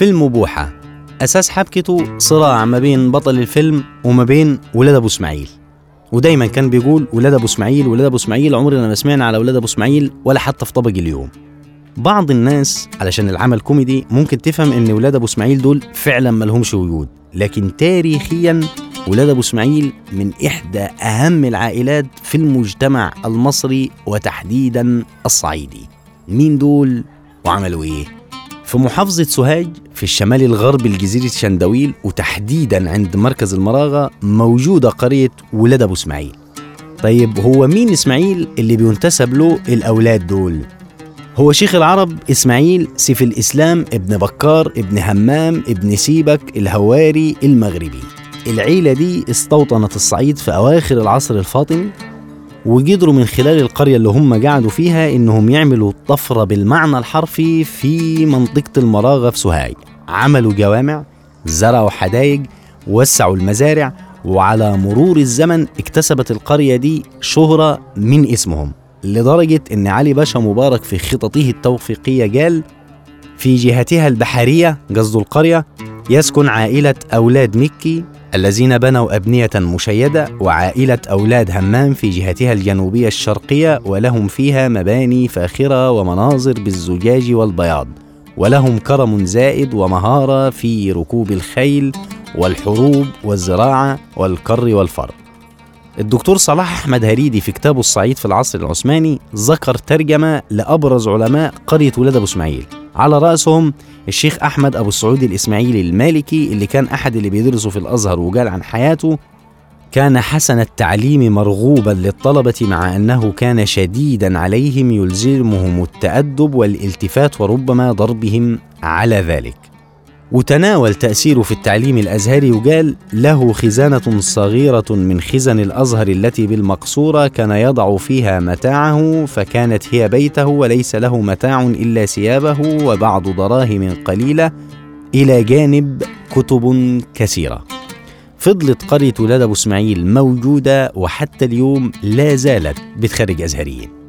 فيلم بوحة أساس حبكته صراع ما بين بطل الفيلم وما بين ولاد أبو إسماعيل. ودايما كان بيقول ولاد أبو إسماعيل ولاد أبو إسماعيل عمرنا ما سمعنا على ولاد أبو إسماعيل ولا حتى في طبق اليوم. بعض الناس علشان العمل كوميدي ممكن تفهم إن ولاد أبو إسماعيل دول فعلا ملهمش وجود. لكن تاريخيا ولاد أبو إسماعيل من إحدى أهم العائلات في المجتمع المصري وتحديدا الصعيدي. مين دول وعملوا إيه؟ في محافظة سوهاج في الشمال الغربي لجزيرة شندويل وتحديدا عند مركز المراغة موجودة قرية ولاد أبو إسماعيل. طيب هو مين إسماعيل اللي بينتسب له الأولاد دول؟ هو شيخ العرب إسماعيل سيف الإسلام ابن بكار ابن همام ابن سيبك الهواري المغربي. العيلة دي استوطنت الصعيد في أواخر العصر الفاطمي وقدروا من خلال القرية اللي هم قعدوا فيها إنهم يعملوا طفرة بالمعنى الحرفي في منطقة المراغة في سوهاج. عملوا جوامع زرعوا حدايق وسعوا المزارع وعلى مرور الزمن اكتسبت القرية دي شهرة من اسمهم لدرجة إن علي باشا مبارك في خططه التوفيقية قال في جهتها البحرية قصد القرية يسكن عائلة أولاد مكي الذين بنوا أبنية مشيدة وعائلة أولاد همام في جهتها الجنوبية الشرقية ولهم فيها مباني فاخرة ومناظر بالزجاج والبياض. ولهم كرم زائد ومهارة في ركوب الخيل والحروب والزراعة والكر والفر. الدكتور صلاح أحمد هريدي في كتابه الصعيد في العصر العثماني ذكر ترجمة لأبرز علماء قرية ولاد أبو إسماعيل. على رأسهم الشيخ أحمد أبو السعود الإسماعيلي المالكي اللي كان أحد اللي بيدرسوا في الأزهر وقال عن حياته كان حسن التعليم مرغوبا للطلبة مع أنه كان شديدا عليهم يلزمهم التأدب والالتفات وربما ضربهم على ذلك. وتناول تأثيره في التعليم الأزهري وقال له خزانة صغيرة من خزن الأزهر التي بالمقصورة كان يضع فيها متاعه فكانت هي بيته وليس له متاع إلا ثيابه وبعض دراهم قليلة إلى جانب كتب كثيرة. فضلت قرية ولاد أبو إسماعيل موجودة وحتى اليوم لا زالت بتخرج أزهريين